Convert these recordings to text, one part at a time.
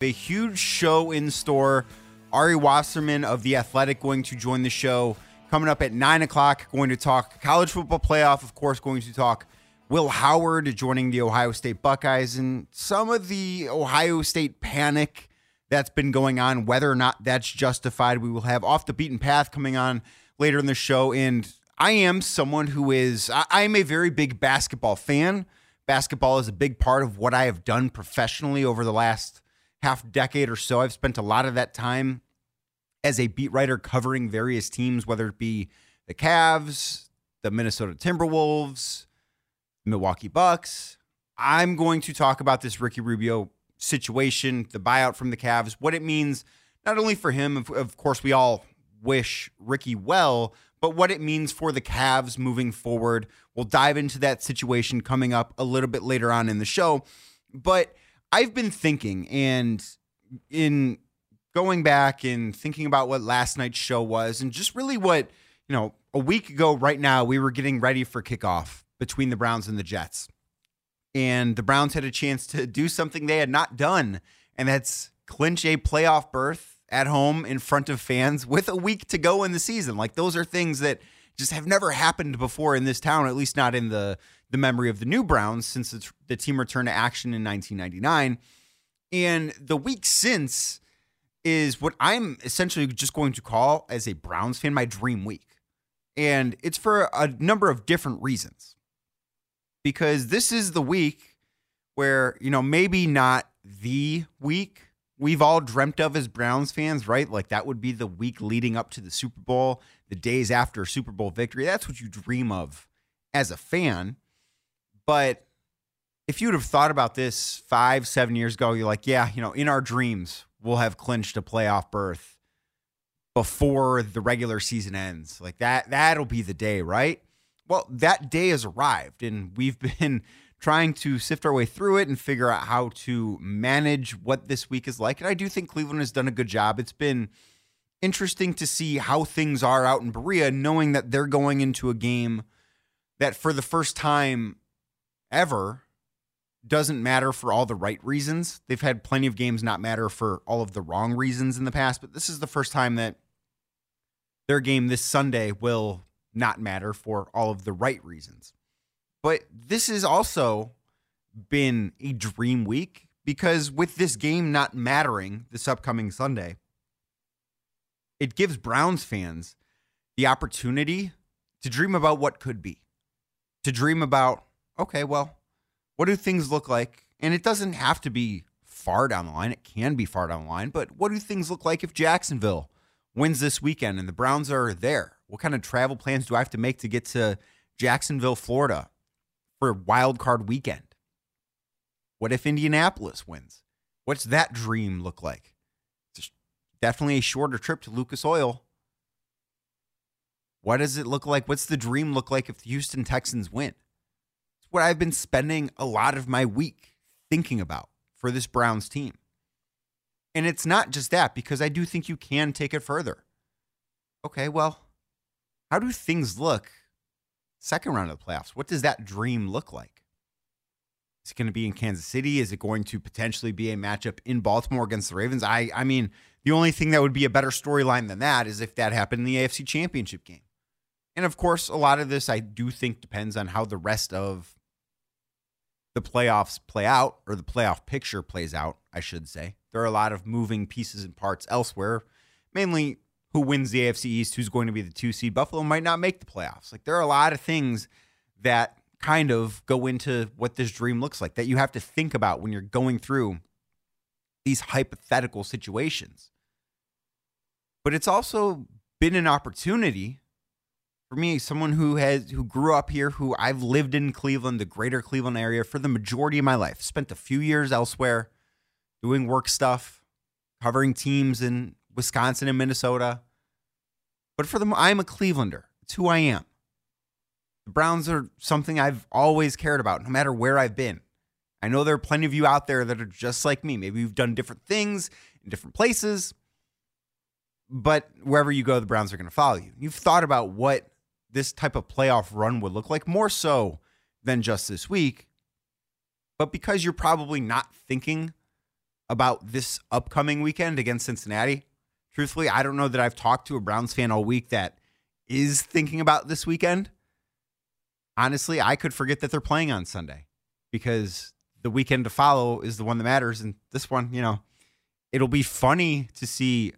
A huge show in store. Ari Wasserman of The Athletic going to join the show coming up at 9 o'clock. Going to talk college football playoff, of course, going to talk Will Howard joining the Ohio State Buckeyes and some of the Ohio State panic that's been going on, whether or not that's justified. We will have Off the Beaten Path coming on later in the show. And I am someone who is, I am a very big basketball fan. Basketball is a big part of what I have done professionally over the last half decade or so. I've spent a lot of that time as a beat writer covering various teams, whether it be the Cavs, the Minnesota Timberwolves, Milwaukee Bucks. I'm going to talk about this Ricky Rubio situation, the buyout from the Cavs, what it means not only for him, of, of course, we all wish Ricky well, but what it means for the Cavs moving forward. We'll dive into that situation coming up a little bit later on in the show. But I've been thinking, and in going back and thinking about what last night's show was, and just really what, you know, a week ago, right now, we were getting ready for kickoff between the Browns and the Jets. And the Browns had a chance to do something they had not done, and that's clinch a playoff berth at home in front of fans with a week to go in the season. Like those are things that just have never happened before in this town, at least not in the the memory of the new Browns since the team returned to action in 1999. And the week since is what I'm essentially just going to call as a Browns fan my dream week. And it's for a number of different reasons because this is the week where, you know, maybe not the week we've all dreamt of as Browns fans, right? Like that would be the week leading up to the Super Bowl, the days after Super Bowl victory. That's what you dream of as a fan. But if you would have thought about this five, seven years ago, you're like, yeah, you know, in our dreams, we'll have clinched a playoff berth before the regular season ends. Like that, that'll be the day, right? Well, that day has arrived, and we've been trying to sift our way through it and figure out how to manage what this week is like. And I do think Cleveland has done a good job. It's been interesting to see how things are out in Berea, knowing that they're going into a game that for the first time ever doesn't matter for all the right reasons. They've had plenty of games not matter for all of the wrong reasons in the past, but this is the first time that their game this Sunday will not matter for all of the right reasons. But this has also been a dream week because with this game not mattering this upcoming Sunday, it gives Browns fans the opportunity to dream about what could be, to dream about, okay, well, what do things look like? And it doesn't have to be far down the line. It can be far down the line, but what do things look like if Jacksonville wins this weekend and the Browns are there? What kind of travel plans do I have to make to get to Jacksonville, Florida for wild card weekend? What if Indianapolis wins? What's that dream look like? It's definitely a shorter trip to Lucas Oil. What does it look like? What's the dream look like if the Houston Texans win? What I've been spending a lot of my week thinking about for this Browns team. And it's not just that, because I do think you can take it further. Okay, well, how do things look second round of the playoffs? What does that dream look like? Is it going to be in Kansas City? Is it going to potentially be a matchup in Baltimore against the Ravens? I I mean, the only thing that would be a better storyline than that is if that happened in the AFC Championship game. And of course, a lot of this I do think depends on how the rest of the playoffs play out or the playoff picture plays out, I should say. There are a lot of moving pieces and parts elsewhere, mainly who wins the AFC East, who's going to be the two seed. Buffalo might not make the playoffs. Like there are a lot of things that kind of go into what this dream looks like that you have to think about when you're going through these hypothetical situations. But it's also been an opportunity for me, someone who has who grew up here, who I've lived in Cleveland, the greater Cleveland area for the majority of my life, spent a few years elsewhere doing work stuff, covering teams in Wisconsin and Minnesota. But for them, I'm a Clevelander. It's who I am. The Browns are something I've always cared about, no matter where I've been. I know there are plenty of you out there that are just like me. Maybe you've done different things in different places, but wherever you go, the Browns are going to follow you. You've thought about what this type of playoff run would look like, more so than just this week. But because you're probably not thinking about this upcoming weekend against Cincinnati. Truthfully, I don't know that I've talked to a Browns fan all week that is thinking about this weekend. Honestly, I could forget that they're playing on Sunday because the weekend to follow is the one that matters. And this one, you know, it'll be funny to see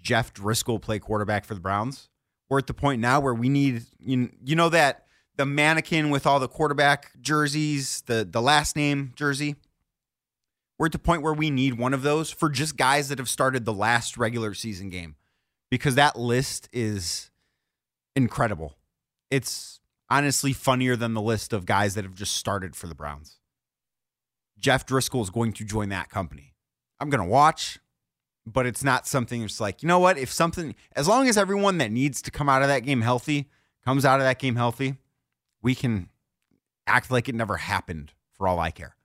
Jeff Driskel play quarterback for the Browns. We're at the point now where we need, you, you know, that the mannequin with all the quarterback jerseys, the the last name jersey. We're at the point where we need one of those for just guys that have started the last regular season game because that list is incredible. It's honestly funnier than the list of guys that have just started for the Browns. Jeff Driskel is going to join that company. I'm going to watch, but it's not something that's like, you know what? If something, as long as everyone that needs to come out of that game healthy comes out of that game healthy, we can act like it never happened for all I care.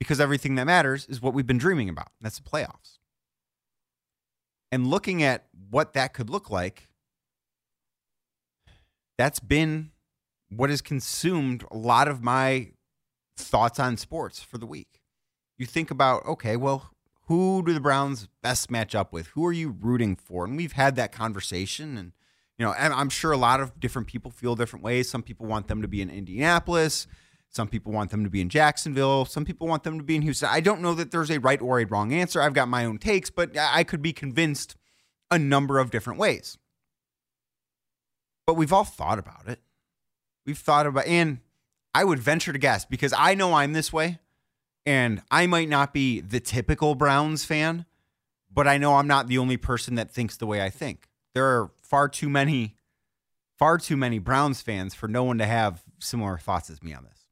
Because everything that matters is what we've been dreaming about. That's the playoffs. And looking at what that could look like, that's been what has consumed a lot of my thoughts on sports for the week. You think about, okay, well, who do the Browns best match up with? Who are you rooting for? And we've had that conversation and you know, and I'm sure a lot of different people feel different ways. Some people want them to be in Indianapolis. Some people want them to be in Jacksonville. Some people want them to be in Houston. I don't know that there's a right or a wrong answer. I've got my own takes, but I could be convinced a number of different ways. But we've all thought about it. We've thought about, and I would venture to guess because I know I'm this way, and I might not be the typical Browns fan, but I know I'm not the only person that thinks the way I think. There are far too many, far too many Browns fans for no one to have similar thoughts as me on this.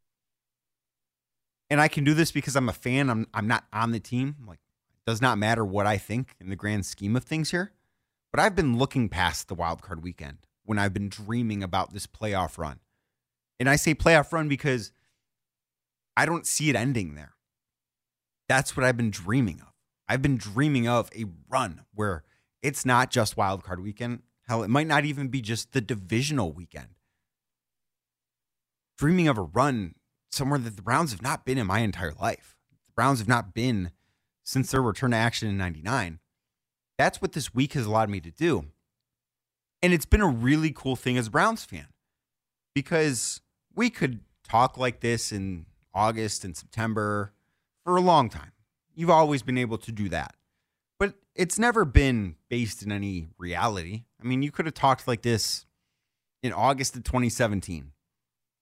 And I can do this because I'm a fan. I'm I'm not on the team. Like, it does not matter what I think in the grand scheme of things here. But I've been looking past the wild card weekend when I've been dreaming about this playoff run. And I say playoff run because I don't see it ending there. That's what I've been dreaming of. I've been dreaming of a run where it's not just wild card weekend. Hell, it might not even be just the divisional weekend. Dreaming of a run somewhere that the Browns have not been in my entire life. The Browns have not been since their return to action in 99. That's what this week has allowed me to do. And it's been a really cool thing as a Browns fan because we could talk like this in August and September for a long time. You've always been able to do that but it's never been based in any reality. I mean, you could have talked like this in August of 2017,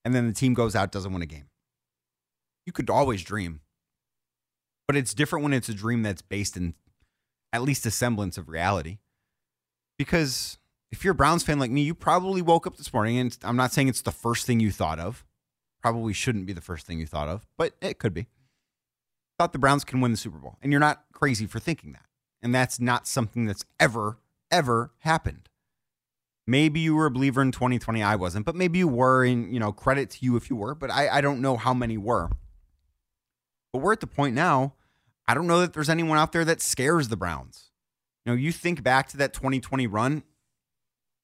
and then the team goes out, doesn't win a game. You could always dream, but it's different when it's a dream that's based in at least a semblance of reality. Because if you're a Browns fan like me, you probably woke up this morning, and I'm not saying it's the first thing you thought of. Probably shouldn't be the first thing you thought of, but it could be. Thought the Browns can win the Super Bowl, and you're not crazy for thinking that. And that's not something that's ever, ever happened. Maybe you were a believer in 2020. I wasn't, but maybe you were. And, you know, credit to you if you were, but I, I don't know how many were. But we're at the point now, I don't know that there's anyone out there that scares the Browns. You know, you think back to that 2020 run,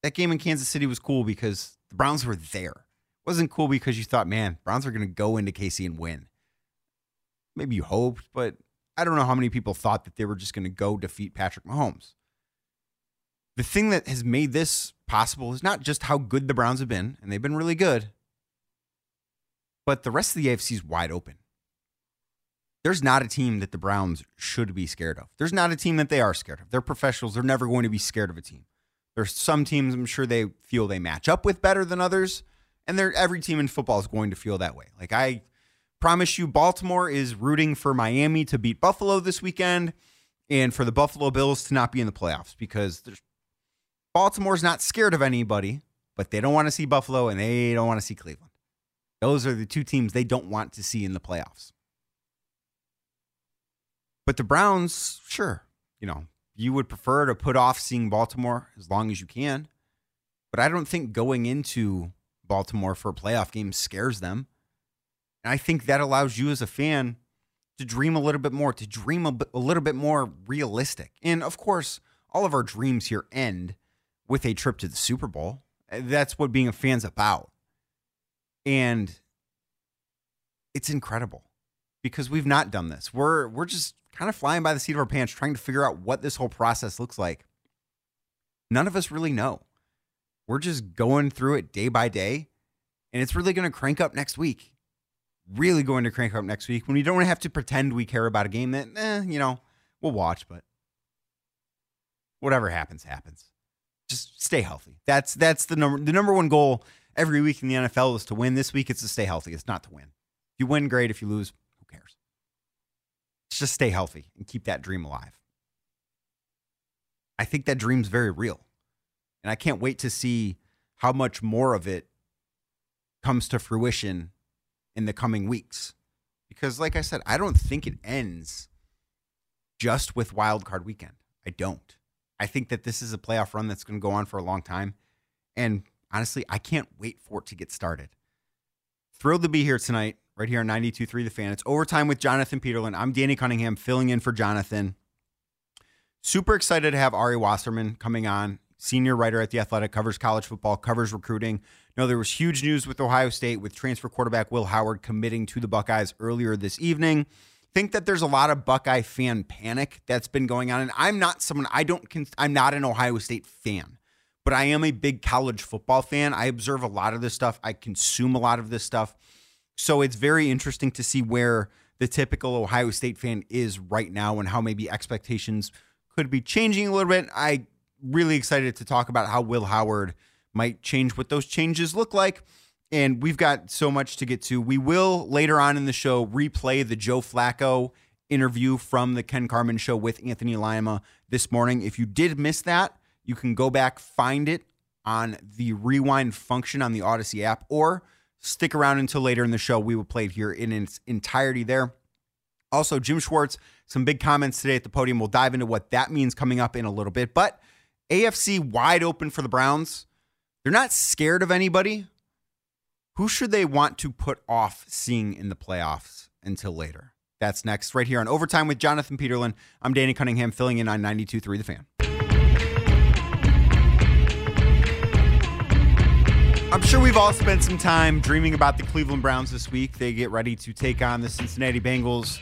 that game in Kansas City was cool because the Browns were there. It wasn't cool because you thought, man, Browns are going to go into KC and win. Maybe you hoped, but I don't know how many people thought that they were just going to go defeat Patrick Mahomes. The thing that has made this possible is not just how good the Browns have been, and they've been really good, but the rest of the AFC is wide open. There's not a team that the Browns should be scared of. There's not a team that they are scared of. They're professionals. They're never going to be scared of a team. There's some teams I'm sure they feel they match up with better than others, and they're every team in football is going to feel that way. Like I Promise you, Baltimore is rooting for Miami to beat Buffalo this weekend and for the Buffalo Bills to not be in the playoffs because Baltimore's not scared of anybody, but they don't want to see Buffalo and they don't want to see Cleveland. Those are the two teams they don't want to see in the playoffs. But the Browns, sure, you know, you would prefer to put off seeing Baltimore as long as you can. But I don't think going into Baltimore for a playoff game scares them. And I think that allows you as a fan to dream a little bit more, to dream a, a little bit more realistic. And of course, all of our dreams here end with a trip to the Super Bowl. Uh, that's what being a fan's about. And it's incredible because we've not done this. We're we're just kind of flying by the seat of our pants, trying to figure out what this whole process looks like. None of us really know. We're just going through it day by day, and it's really going to crank up next week. Really going to crank up next week when we don't have to pretend we care about a game that, eh, you know, we'll watch, but whatever happens, happens. Just stay healthy. That's that's the number the number one goal every week in the NFL is to win. This week it's to stay healthy. It's not to win. If you win, great. If you lose, who cares? just stay healthy and keep that dream alive. I think that dream's very real. And I can't wait to see how much more of it comes to fruition in the coming weeks. Because, like I said, I don't think it ends just with wild card weekend. I don't. I think that this is a playoff run that's going to go on for a long time. And honestly, I can't wait for it to get started. Thrilled to be here tonight, right here on 92.3 The Fan. It's overtime with Jonathan Peterlin. I'm Danny Cunningham filling in for Jonathan. Super excited to have Ari Wasserman coming on, senior writer at The Athletic, covers college football, covers recruiting. No, there was huge news with Ohio State with transfer quarterback Will Howard committing to the Buckeyes earlier this evening think that there's a lot of Buckeye fan panic that's been going on. And I'm not someone, I don't, I'm not an Ohio State fan, but I am a big college football fan. I observe a lot of this stuff, I consume a lot of this stuff. So it's very interesting to see where the typical Ohio State fan is right now and how maybe expectations could be changing a little bit. I really excited to talk about how Will Howard might change what those changes look like and we've got so much to get to. We will later on in the show replay the Joe Flacco interview from the Ken Carman show with Anthony Lima this morning. If you did miss that, you can go back, find it on the rewind function on the Audacy app, or stick around until later in the show. We will play it here in its entirety there. Also, Jim Schwartz, some big comments today at the podium. We'll dive into what that means coming up in a little bit. But AFC wide open for the Browns. They're not scared of anybody, who should they want to put off seeing in the playoffs until later? That's next, right here on Overtime with Jonathan Peterlin. I'm Danny Cunningham, filling in on 92.3 The Fan. I'm sure we've all spent some time dreaming about the Cleveland Browns this week. They get ready to take on the Cincinnati Bengals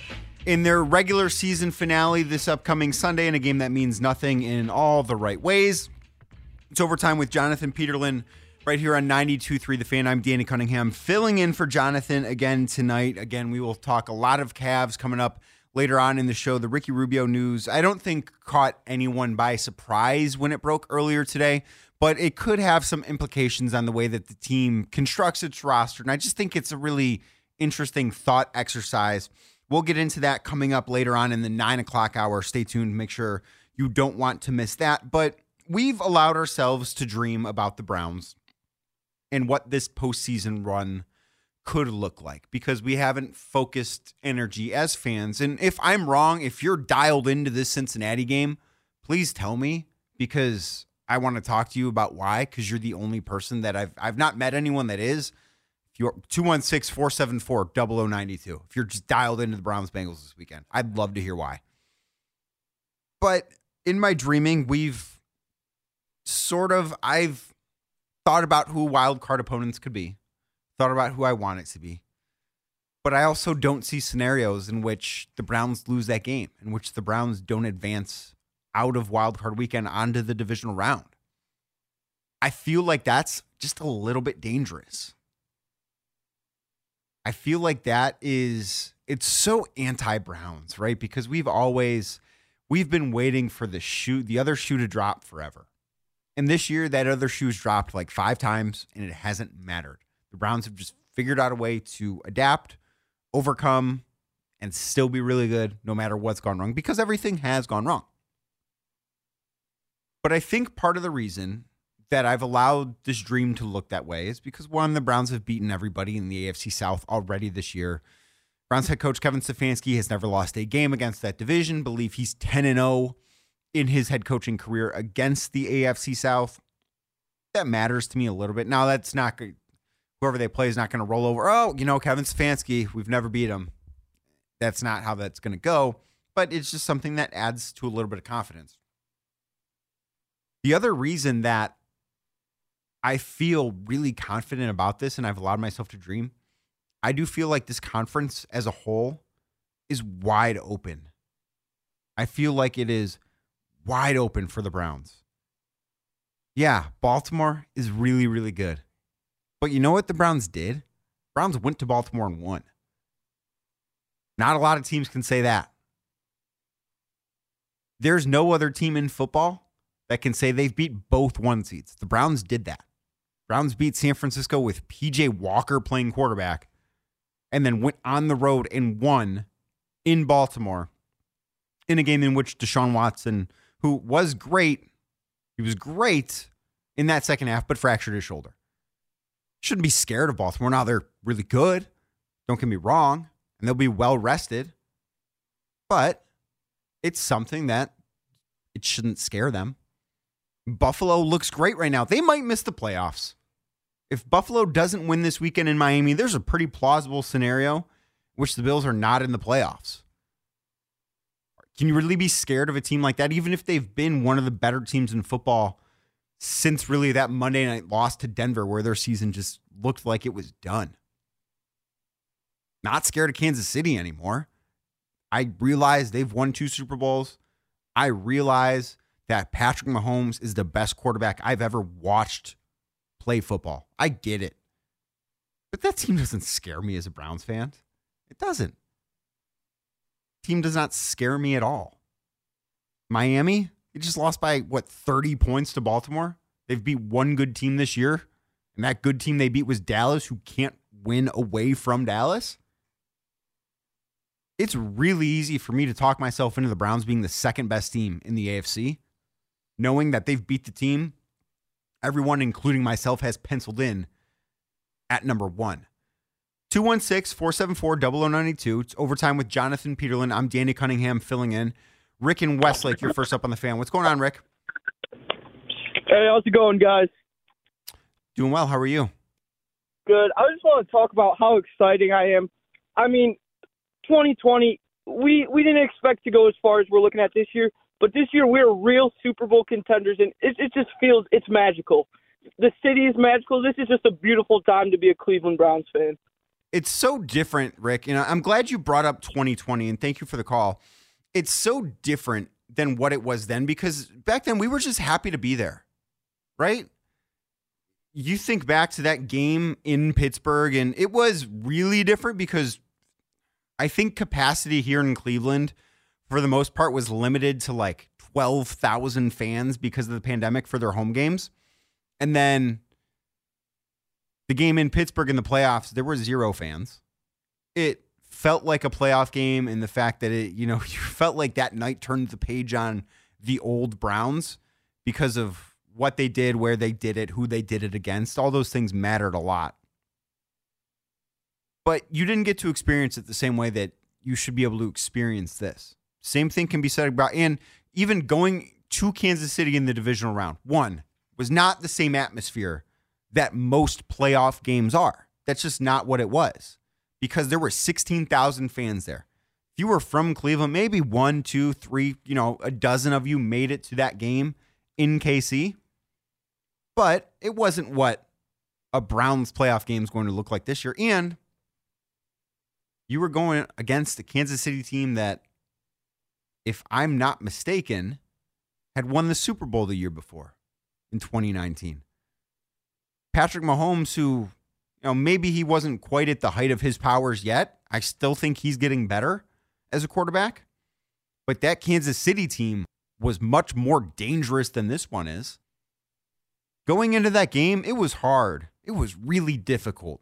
in their regular season finale this upcoming Sunday in a game that means nothing in all the right ways. It's overtime with Jonathan Peterlin right here on 92.3 The Fan. I'm Danny Cunningham, filling in for Jonathan again tonight. Again, we will talk a lot of Cavs coming up later on in the show. The Ricky Rubio news, I don't think caught anyone by surprise when it broke earlier today, but it could have some implications on the way that the team constructs its roster. And I just think it's a really interesting thought exercise. We'll get into that coming up later on in the nine o'clock hour. Stay tuned. Make sure you don't want to miss that. But we've allowed ourselves to dream about the Browns and what this postseason run could look like because we haven't focused energy as fans. And if I'm wrong, if you're dialed into this Cincinnati game, please tell me because I want to talk to you about why because you're the only person that I've I've not met anyone that is. If you're 216-474-0092. If you're just dialed into the Browns Bengals this weekend, I'd love to hear why. But in my dreaming, we've sort of I've thought about who wild card opponents could be, thought about who I want it to be. But I also don't see scenarios in which the Browns lose that game, in which the Browns don't advance out of wild card weekend onto the divisional round. I feel like that's just a little bit dangerous. I feel like that is it's so anti-Browns, right? Because we've always we've been waiting for the shoe, the other shoe to drop forever. And this year, that other shoe's dropped like five times, and it hasn't mattered. The Browns have just figured out a way to adapt, overcome, and still be really good no matter what's gone wrong because everything has gone wrong. But I think part of the reason that I've allowed this dream to look that way is because one, the Browns have beaten everybody in the AFC South already this year. Browns head coach Kevin Stefanski has never lost a game against that division. Believe he's 10 and 0 in his head coaching career against the AFC South. That matters to me a little bit. Now, that's not whoever they play is not going to roll over. Oh, you know, Kevin Stefanski, we've never beat him. That's not how that's going to go. But it's just something that adds to a little bit of confidence. The other reason that I feel really confident about this and I've allowed myself to dream, I do feel like this conference as a whole is wide open I feel like it is wide open for the Browns. Yeah, Baltimore is really, really good. But you know what the Browns did? Browns went to Baltimore and won. Not a lot of teams can say that. There's no other team in football that can say they've beat both one seeds. The Browns did that. Browns beat San Francisco with PJ Walker playing quarterback and then went on the road and won in Baltimore in a game in which Deshaun Watson, who was great, he was great in that second half, but fractured his shoulder. Shouldn't be scared of Baltimore. Now they're really good. Don't get me wrong. And they'll be well rested. But it's something that it shouldn't scare them. Buffalo looks great right now. They might miss the playoffs. If Buffalo doesn't win this weekend in Miami, there's a pretty plausible scenario which the Bills are not in the playoffs. Can you really be scared of a team like that, even if they've been one of the better teams in football since really that Monday night loss to Denver, where their season just looked like it was done? Not scared of Kansas City anymore. I realize they've won two Super Bowls. I realize that Patrick Mahomes is the best quarterback I've ever watched play football. I get it. But that team doesn't scare me as a Browns fan. It doesn't. Team does not scare me at all. Miami, they just lost by what 30 points to Baltimore. They've beat one good team this year, and that good team they beat was Dallas, who can't win away from Dallas. It's really easy for me to talk myself into the Browns being the second best team in the AFC, knowing that they've beat the team everyone, including myself, has penciled in at number one. 216 474 0092. It's overtime with Jonathan Peterlin. I'm Danny Cunningham filling in. Rick and Westlake, you're first up on the fan. What's going on, Rick? Hey, how's it going, guys? Doing well. How are you? Good. I just want to talk about how exciting I am. I mean, 2020, we we didn't expect to go as far as we're looking at this year, but this year we're real Super Bowl contenders, and it, it just feels it's magical. The city is magical. This is just a beautiful time to be a Cleveland Browns fan. It's so different, Rick. You know, I'm glad you brought up 2020, and thank you for the call. It's so different than what it was then because back then we were just happy to be there, right? You think back to that game in Pittsburgh, and it was really different because I think capacity here in Cleveland – for the most part was limited to like 12,000 fans because of the pandemic for their home games. And then the game in Pittsburgh in the playoffs, there were zero fans. It felt like a playoff game in the fact that it, you know, you felt like that night turned the page on the old Browns because of what they did, where they did it, who they did it against. All those things mattered a lot. But you didn't get to experience it the same way that you should be able to experience this. Same thing can be said about, and even going to Kansas City in the divisional round, one was not the same atmosphere that most playoff games are. That's just not what it was because there were 16,000 fans there. If you were from Cleveland, maybe one, two, three, you know, a dozen of you made it to that game in KC, but it wasn't what a Browns playoff game is going to look like this year. And you were going against the Kansas City team that if I'm not mistaken, had won the Super Bowl the year before in 2019. Patrick Mahomes, who, you know, maybe he wasn't quite at the height of his powers yet. I still think he's getting better as a quarterback. But that Kansas City team was much more dangerous than this one is. Going into that game, it was hard. It was really difficult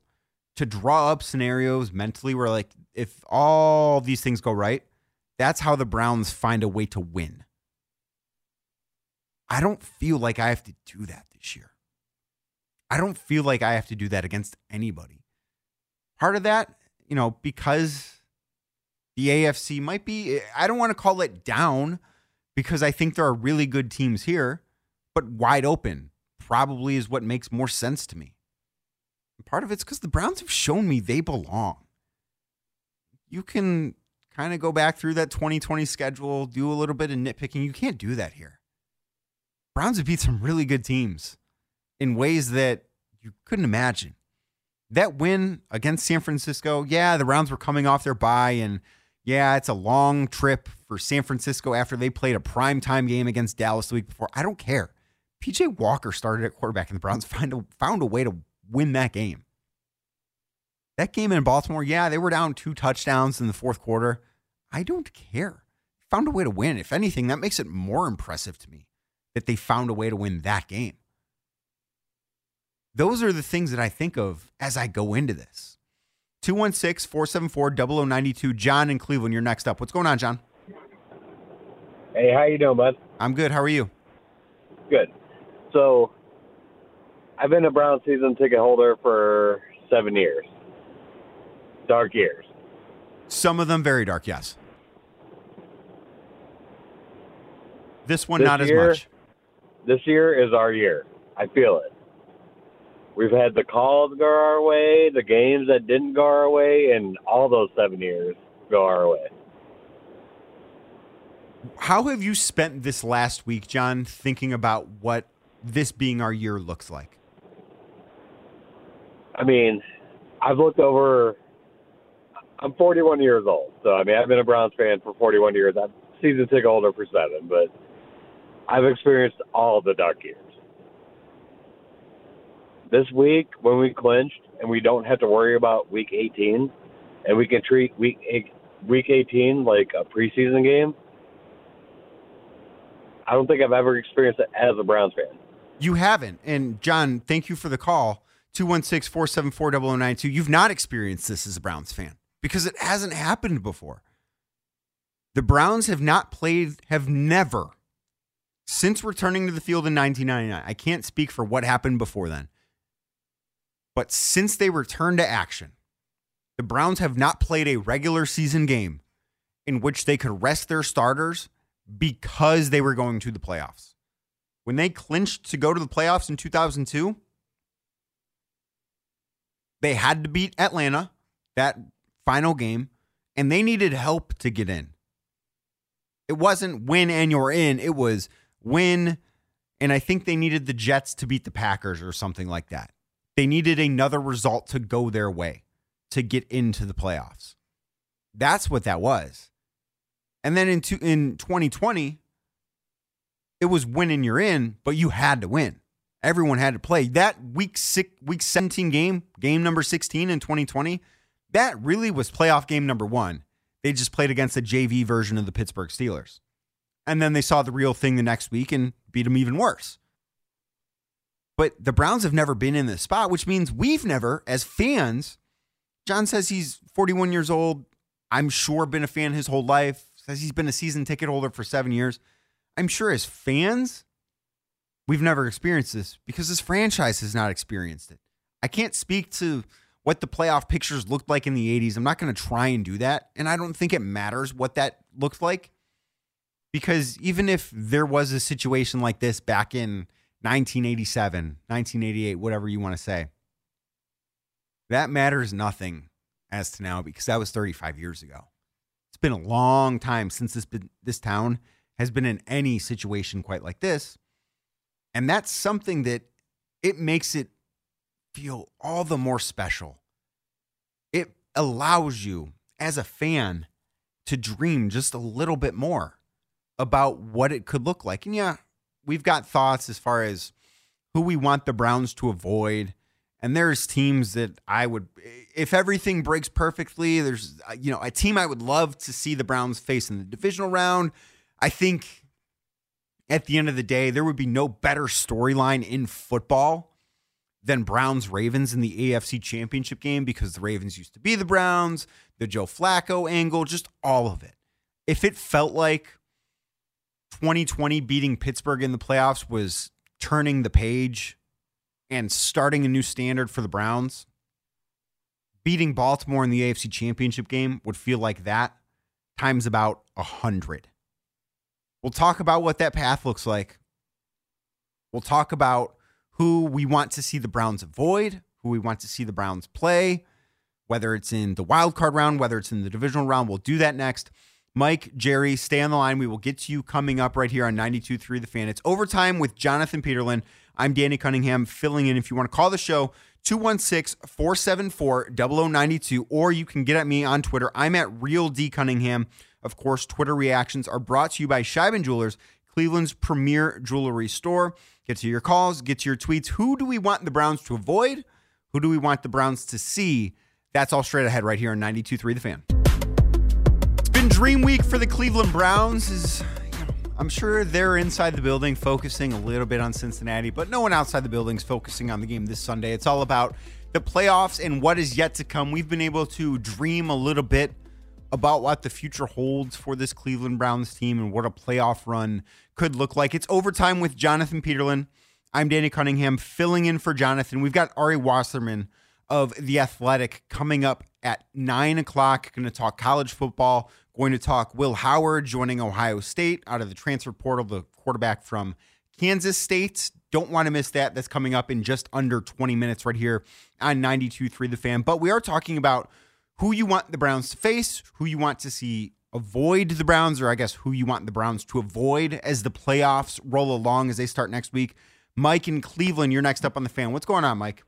to draw up scenarios mentally where, like, if all these things go right, that's how the Browns find a way to win. I don't feel like I have to do that this year. I don't feel like I have to do that against anybody. Part of that, you know, because the AFC might be, I don't want to call it down because I think there are really good teams here, but wide open probably is what makes more sense to me. part of it's because the Browns have shown me they belong. You can kind of go back through that 2020 schedule, do a little bit of nitpicking. You can't do that here. Browns have beat some really good teams in ways that you couldn't imagine. That win against San Francisco, yeah, the Browns were coming off their bye and Yeah, it's a long trip for San Francisco after they played a primetime game against Dallas the week before. I don't care. PJ Walker started at quarterback and the Browns find a, found a way to win that game. That game in Baltimore, yeah, they were down two touchdowns in the fourth quarter. I don't care. Found a way to win. If anything, that makes it more impressive to me that they found a way to win that game. Those are the things that I think of as I go into this. 216 474 0092. John in Cleveland, you're next up. What's going on, John? Hey, how you doing, bud? I'm good. How are you? Good. So, I've been a Brown season ticket holder for seven years. Dark years. Some of them very dark, yes. This one, This not year- as much. This year is our year. I feel it. We've had the calls go our way, the games that didn't go our way, and all those seven years go our way. How have you spent this last week, John, thinking about what this being our year looks like? I mean, I've looked over. I'm 41 years old, so I mean, I've been a Browns fan for 41 years. I'm season ticket holder for seven, but I've experienced all the dark years. This week, when we clinched and we don't have to worry about week 18, and we can treat week week 18 like a preseason game, I don't think I've ever experienced it as a Browns fan. You haven't. And John, thank you for the call. 216 474 0092. You've not experienced this as a Browns fan because it hasn't happened before. The Browns have not played, have never, since returning to the field in 1999. I can't speak for what happened before then. But since they returned to action, the Browns have not played a regular season game in which they could rest their starters because they were going to the playoffs. When they clinched to go to the playoffs in 2002, they had to beat Atlanta that final game, and they needed help to get in. It wasn't win and you're in, it was win, and I think they needed the Jets to beat the Packers or something like that. They needed another result to go their way to get into the playoffs. That's what that was. And then in, two, in 2020, it was winning you're in, but you had to win. Everyone had to play. That week six, week 17 game, game number 16 in 2020, that really was playoff game number one. They just played against the JV version of the Pittsburgh Steelers. And then they saw the real thing the next week and beat them even worse. But the Browns have never been in this spot, which means we've never, as fans, John says he's 41 years old. I'm sure been a fan his whole life. Says he's been a season ticket holder for seven years. I'm sure as fans, we've never experienced this because this franchise has not experienced it. I can't speak to what the playoff pictures looked like in the 80s. I'm not going to try and do that. And I don't think it matters what that looked like because even if there was a situation like this back in 1987, 1988, whatever you want to say, that matters nothing as to now because that was 35 years ago. It's been a long time since this this town has been in any situation quite like this. And that's something that it makes it feel all the more special. It allows you as a fan to dream just a little bit more about what it could look like. And yeah, we've got thoughts as far as who we want the Browns to avoid. And there's teams that I would, if everything breaks perfectly, there's, you know, a team I would love to see the Browns face in the divisional round. I think at the end of the day, there would be no better storyline in football than Browns Ravens in the AFC Championship game because the Ravens used to be the Browns, the Joe Flacco angle, just all of it. If it felt like 2020 beating Pittsburgh in the playoffs was turning the page and starting a new standard for the Browns, beating Baltimore in the AFC Championship game would feel like that times about a hundred. We'll talk about what that path looks like. We'll talk about who we want to see the Browns avoid, who we want to see the Browns play, whether it's in the wild card round, whether it's in the divisional round. We'll do that next. Mike, Jerry, stay on the line. We will get to you coming up right here on 92.3 The Fan. It's overtime with Jonathan Peterlin. I'm Danny Cunningham filling in. If you want to call the show, 216 474 0092, or you can get at me on Twitter. I'm at Real D Cunningham. Of course, Twitter reactions are brought to you by Scheiben Jewelers, Cleveland's premier jewelry store. Get to your calls, get to your tweets. Who do we want the Browns to avoid? Who do we want the Browns to see? That's all straight ahead right here on 92.3 The Fan. It's been dream week for the Cleveland Browns. Is I'm sure they're inside the building focusing a little bit on Cincinnati, but no one outside the building is focusing on the game this Sunday. It's all about the playoffs and what is yet to come. We've been able to dream a little bit about what the future holds for this Cleveland Browns team and what a playoff run could look like. It's overtime with Jonathan Peterlin. I'm Danny Cunningham filling in for Jonathan. We've got Ari Wasserman of The Athletic coming up at nine o'clock. Going to talk college football. Going to talk Will Howard joining Ohio State out of the transfer portal, the quarterback from Kansas State. Don't want to miss that. That's coming up in just under 20 minutes right here on 92.3 The Fan. But we are talking about who you want the Browns to face, who you want to see avoid the Browns, or I guess who you want the Browns to avoid as the playoffs roll along as they start next week. Mike in Cleveland, you're next up on the fan. What's going on, Mike?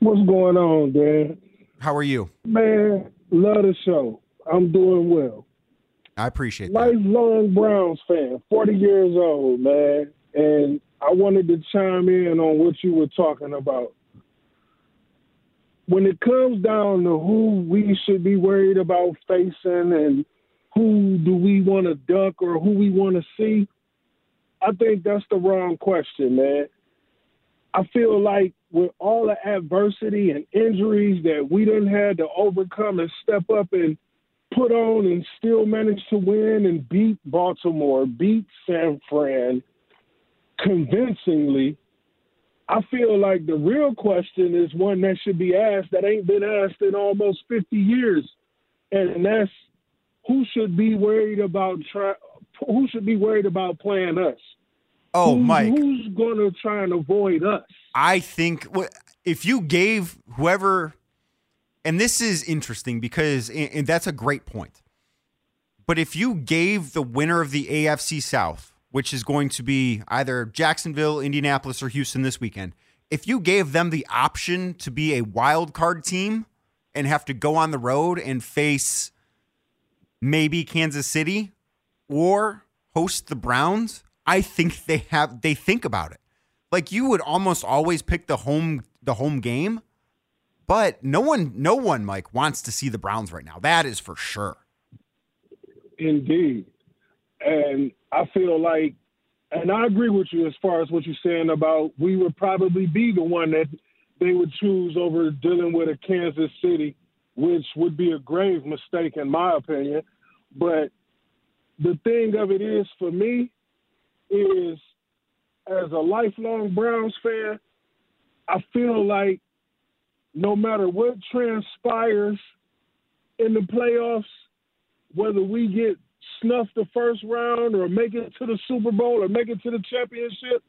What's going on, Dan? How are you? Man, love the show. I'm doing well. I appreciate that. Lifelong Browns fan, 40 years old, man. And I wanted to chime in on what you were talking about when it comes down to who we should be worried about facing and who do we want to duck or who we want to see, I think that's the wrong question, man. I feel like with all the adversity and injuries that we didn't had to overcome and step up and put on and still manage to win and beat Baltimore, beat San Fran convincingly, I feel like the real question is one that should be asked that ain't been asked in almost 50 years, and that's who should be worried about try, who should be worried about playing us. Oh, who, Mike, who's going to try and avoid us? I think if you gave whoever, and this is interesting because and that's a great point. But if you gave the winner of the AFC South which is going to be either Jacksonville, Indianapolis, or Houston this weekend, if you gave them the option to be a wild card team and have to go on the road and face maybe Kansas City or host the Browns, I think they have they think about it. Like you would almost always pick the home the home game, but no one no one Mike wants to see the Browns right now. That is for sure. Indeed. And I feel like, and I agree with you as far as what you're saying about we would probably be the one that they would choose over dealing with a Kansas City, which would be a grave mistake in my opinion. But the thing of it is for me is as a lifelong Browns fan, I feel like no matter what transpires in the playoffs, whether we get snuff the first round or make it to the Super Bowl or make it to the championship,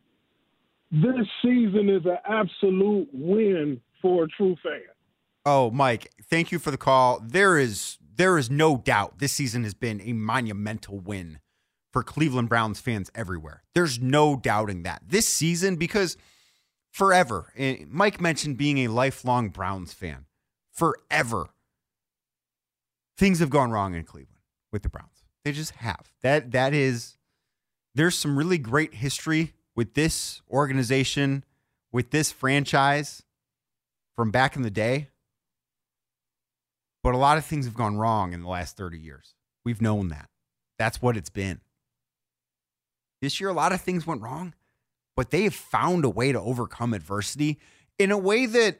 this season is an absolute win for a true fan. Oh, Mike, thank you for the call. There is there is no doubt this season has been a monumental win for Cleveland Browns fans everywhere. There's no doubting that. This season because forever, eh, Mike mentioned being a lifelong Browns fan. Forever. Things have gone wrong in Cleveland with the Browns. They just have. That that is there's some really great history with this organization, with this franchise from back in the day. But a lot of things have gone wrong in the last 30 years. We've known that. That's what it's been. This year, a lot of things went wrong, but they have found a way to overcome adversity in a way that,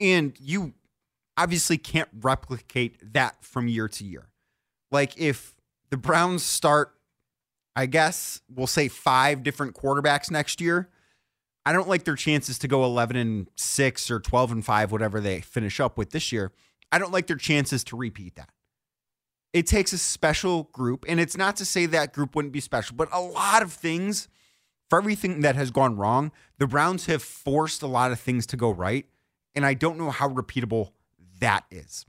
and you obviously can't replicate that from year to year. Like if the Browns start, I guess we'll say five different quarterbacks next year. I don't like their chances to go 11 and 6 or 12 and 5, whatever they finish up with this year. I don't like their chances to repeat that. It takes a special group, and it's not to say that group wouldn't be special, but a lot of things, for everything that has gone wrong, the Browns have forced a lot of things to go right. And I don't know how repeatable that is.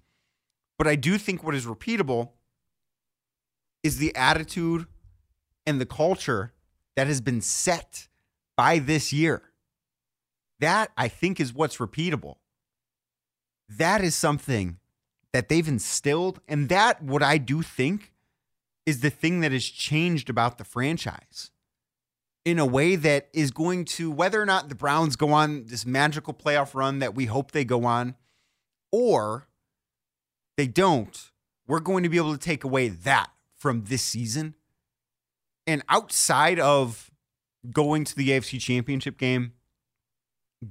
But I do think what is repeatable is the attitude and the culture that has been set by this year. That I think is what's repeatable. That is something that they've instilled. And that, what I do think, is the thing that has changed about the franchise in a way that is going to, whether or not the Browns go on this magical playoff run that we hope they go on, or they don't, we're going to be able to take away that from this season. And outside of going to the AFC Championship game,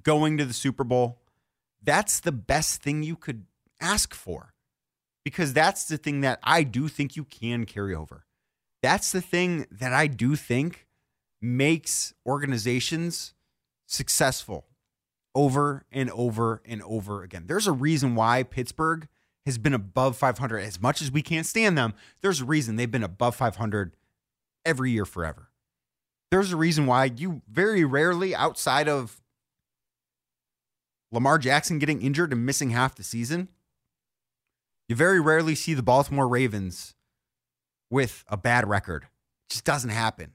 going to the Super Bowl, that's the best thing you could ask for because that's the thing that I do think you can carry over. That's the thing that I do think makes organizations successful over and over and over again. There's a reason why Pittsburgh has been above 500 as much as we can't stand them. There's a reason they've been above 500 every year forever. There's a reason why you very rarely outside of Lamar Jackson getting injured and missing half the season, you very rarely see the Baltimore Ravens with a bad record. It just doesn't happen.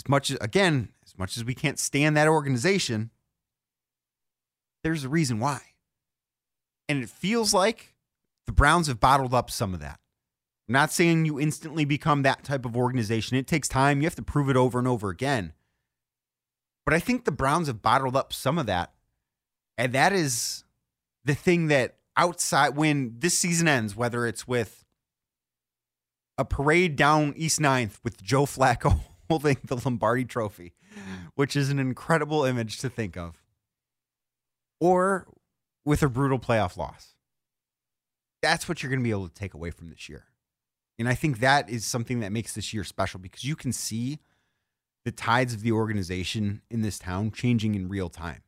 As much as, again, as much as we can't stand that organization, there's a reason why. And it feels like the Browns have bottled up some of that. I'm not saying you instantly become that type of organization. It takes time. You have to prove it over and over again. But I think the Browns have bottled up some of that. And that is the thing that outside when this season ends, whether it's with a parade down East 9th with Joe Flacco holding the Lombardi trophy, which is an incredible image to think of, or with a brutal playoff loss. That's what you're going to be able to take away from this year. And I think that is something that makes this year special because you can see the tides of the organization in this town changing in real time.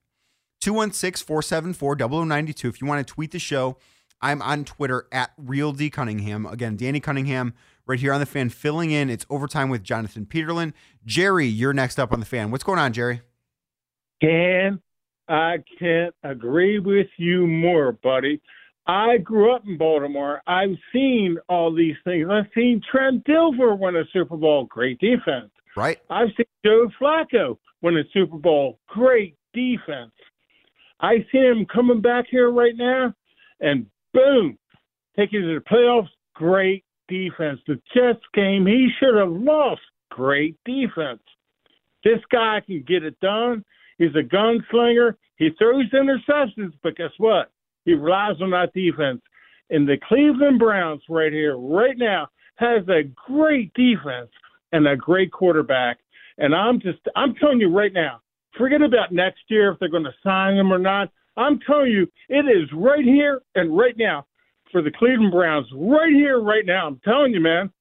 216 474 0092. If you want to tweet the show, I'm on Twitter at Real D Cunningham. Again, Danny Cunningham right here on the fan filling in. It's overtime with Jonathan Peterlin. Jerry, you're next up on the fan. What's going on, Jerry? Can I can't agree with you more, buddy. I grew up in Baltimore. I've seen all these things. I've seen Trent Dilfer win a Super Bowl. Great defense. Right. I've seen Joe Flacco win a Super Bowl. Great defense. I see him coming back here right now, and boom, taking to the playoffs. Great defense. The Jets game, he should have lost. Great defense. This guy can get it done. He's a gunslinger. He throws interceptions, but guess what? He relies on that defense. And the Cleveland Browns right here, right now, has a great defense and a great quarterback. And I'm just, I'm telling you right now, forget about next year if they're going to sign him or not. I'm telling you, it is right here and right now for the Cleveland Browns. Right here, right now. I'm telling you, man.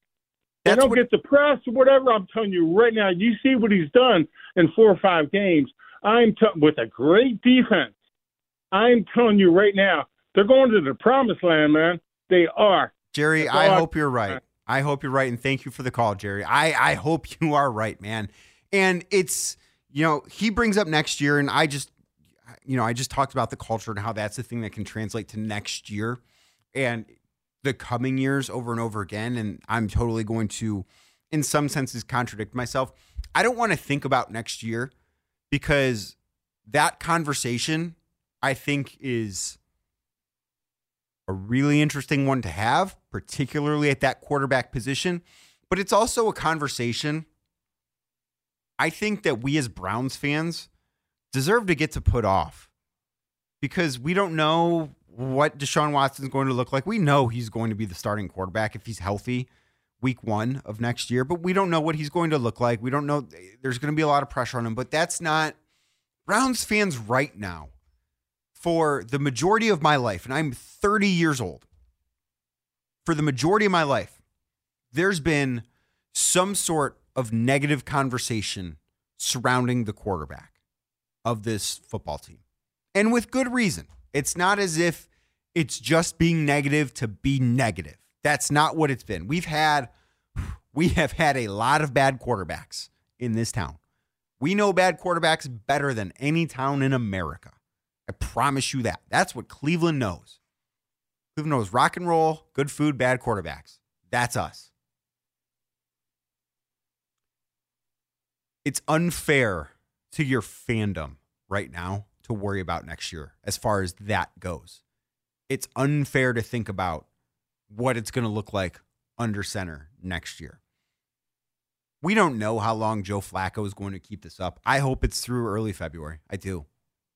They That's don't what- get depressed or whatever. I'm telling you right now. You see what he's done in four or five games. I'm t- with a great defense. I'm telling you right now, they're going to the promised land, man. They are. Jerry, That's I hope you're right. I hope you're right, and thank you for the call, Jerry. I I hope you are right, man. And it's you know he brings up next year, and I just you know I just talked about the culture and how that's the thing that can translate to next year and the coming years over and over again. And I'm totally going to, in some senses, contradict myself. I don't want to think about next year because that conversation I think is a really interesting one to have, particularly at that quarterback position. But it's also a conversation I think that we as Browns fans deserve to get to put off because we don't know what Deshaun Watson's going to look like. We know he's going to be the starting quarterback if he's healthy week one of next year, but we don't know what he's going to look like. We don't know. There's going to be a lot of pressure on him, but that's not Browns fans right now for the majority of my life, and I'm 30 years old. For the majority of my life, there's been some sort of negative conversation surrounding the quarterback of this football team. And with good reason. It's not as if it's just being negative to be negative. That's not what it's been. We've had we have had a lot of bad quarterbacks in this town. We know bad quarterbacks better than any town in America. I promise you that. That's what Cleveland knows. Cleveland knows rock and roll, good food, bad quarterbacks. That's us. It's unfair to your fandom right now to worry about next year as far as that goes. It's unfair to think about what it's going to look like under center next year. We don't know how long Joe Flacco is going to keep this up. I hope it's through early February. I do.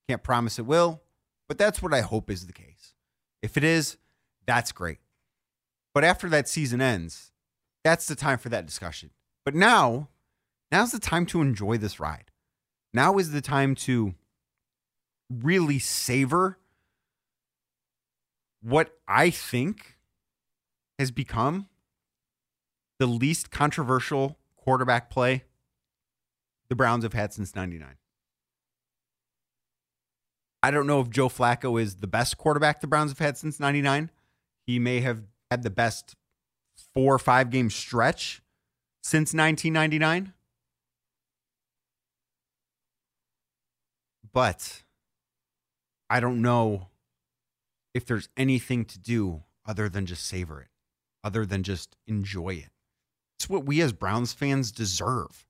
Can't promise it will, but that's what I hope is the case. If it is, that's great. But after that season ends, that's the time for that discussion. But now, now's the time to enjoy this ride. Now is the time to really savor what I think has become the least controversial quarterback play the Browns have had since 99. I don't know if Joe Flacco is the best quarterback the Browns have had since 99. He may have had the best four or five game stretch since 1999. But I don't know if there's anything to do other than just savor it, other than just enjoy it. It's what we as Browns fans deserve.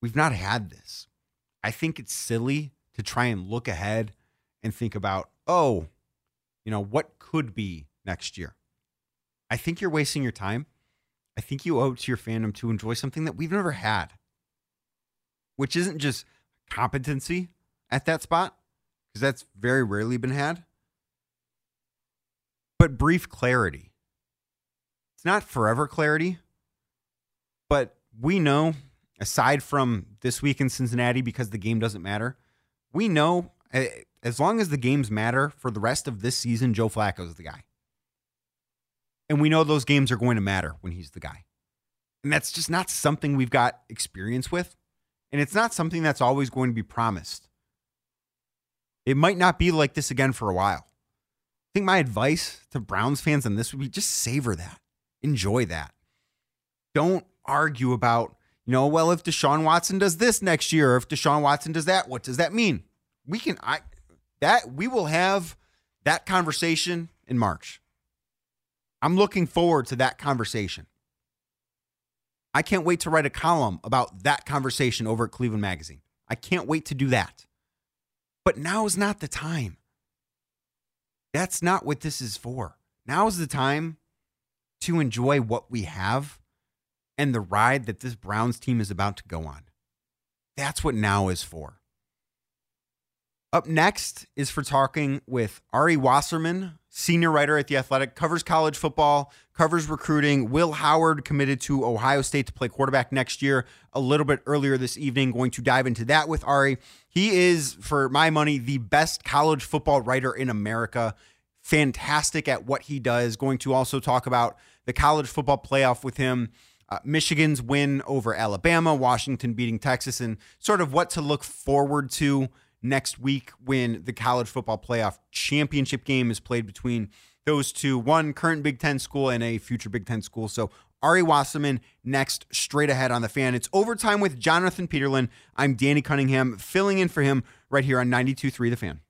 We've not had this. I think it's silly to try and look ahead and think about, oh, you know, what could be next year. I think you're wasting your time. I think you owe it to your fandom to enjoy something that we've never had, which isn't just competency at that spot, because that's very rarely been had, but brief clarity. It's not forever clarity, but we know, aside from this week in Cincinnati, because the game doesn't matter, we know eh, as long as the games matter for the rest of this season, Joe Flacco is the guy. And we know those games are going to matter when he's the guy. And that's just not something we've got experience with. And it's not something that's always going to be promised. It might not be like this again for a while. I think my advice to Browns fans on this would be just savor that, enjoy that. Don't argue about, you know, well, if Deshaun Watson does this next year, if Deshaun Watson does that, what does that mean? We can, I, that we will have that conversation in March. I'm looking forward to that conversation. I can't wait to write a column about that conversation over at Cleveland Magazine. I can't wait to do that. But now is not the time. That's not what this is for. Now is the time to enjoy what we have and the ride that this Browns team is about to go on. That's what now is for. Up next is for talking with Ari Wasserman, senior writer at The Athletic, covers college football, covers recruiting. Will Howard committed to Ohio State to play quarterback next year. A little bit earlier this evening, going to dive into that with Ari. He is, for my money, the best college football writer in America. Fantastic at what he does. Going to also talk about the college football playoff with him. Uh, Michigan's win over Alabama, Washington beating Texas, and sort of what to look forward to next week when the college football playoff championship game is played between those two, one current Big Ten school and a future Big Ten school. So Ari Wasserman next, straight ahead on the fan. It's overtime with Jonathan Peterlin. I'm Danny Cunningham, filling in for him right here on 92.3 The Fan.